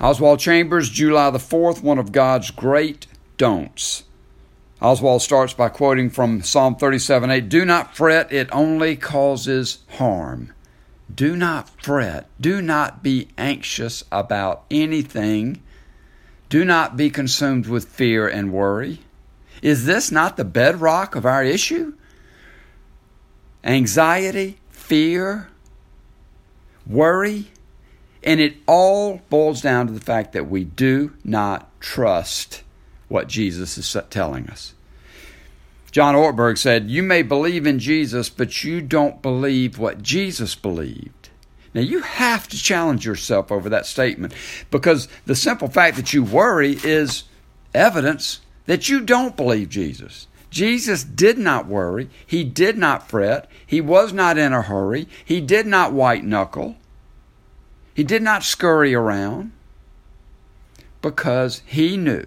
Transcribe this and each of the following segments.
Oswald Chambers, July the 4th, one of God's great don'ts. Oswald starts by quoting from Psalm 37 8 Do not fret, it only causes harm. Do not fret. Do not be anxious about anything. Do not be consumed with fear and worry. Is this not the bedrock of our issue? Anxiety, fear, worry, and it all boils down to the fact that we do not trust what Jesus is telling us. John Ortberg said, You may believe in Jesus, but you don't believe what Jesus believed. Now, you have to challenge yourself over that statement because the simple fact that you worry is evidence that you don't believe Jesus. Jesus did not worry. He did not fret. He was not in a hurry. He did not white knuckle. He did not scurry around because he knew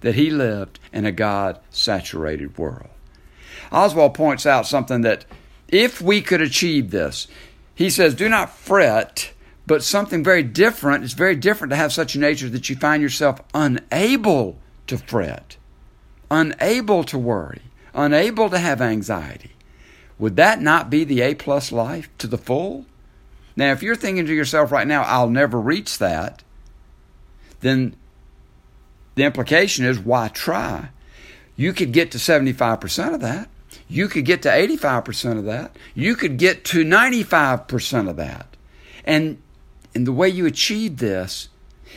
that he lived in a God saturated world. Oswald points out something that if we could achieve this, he says, do not fret, but something very different. It's very different to have such a nature that you find yourself unable to fret, unable to worry, unable to have anxiety. Would that not be the A plus life to the full? Now, if you're thinking to yourself right now, I'll never reach that, then the implication is why try? You could get to 75% of that. You could get to 85% of that. You could get to 95% of that. And, and the way you achieve this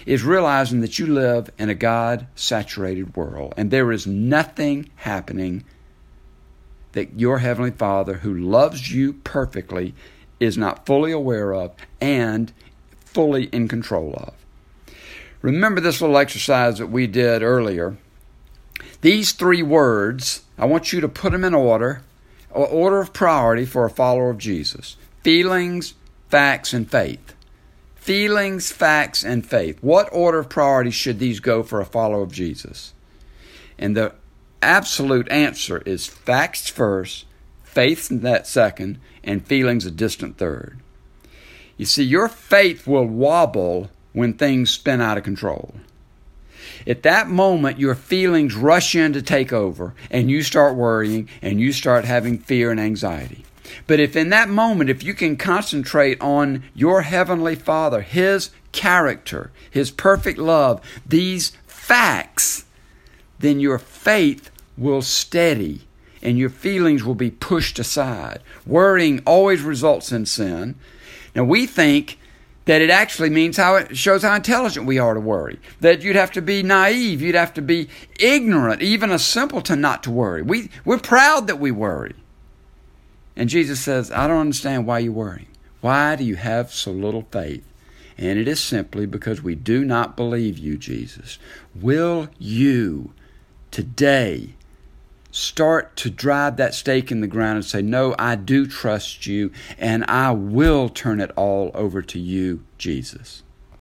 is realizing that you live in a God saturated world and there is nothing happening that your Heavenly Father, who loves you perfectly, is not fully aware of and fully in control of. Remember this little exercise that we did earlier. These three words, I want you to put them in order, or order of priority for a follower of Jesus feelings, facts, and faith. Feelings, facts, and faith. What order of priority should these go for a follower of Jesus? And the absolute answer is facts first, faith in that second, and feelings a distant third. You see, your faith will wobble when things spin out of control. At that moment, your feelings rush in to take over, and you start worrying and you start having fear and anxiety. But if in that moment, if you can concentrate on your Heavenly Father, His character, His perfect love, these facts, then your faith will steady and your feelings will be pushed aside. Worrying always results in sin. Now, we think that it actually means how it shows how intelligent we are to worry. That you'd have to be naive, you'd have to be ignorant, even a simpleton not to worry. We, we're proud that we worry. And Jesus says, I don't understand why you're worrying. Why do you have so little faith? And it is simply because we do not believe you, Jesus. Will you today start to drive that stake in the ground and say, No, I do trust you, and I will turn it all over to you, Jesus.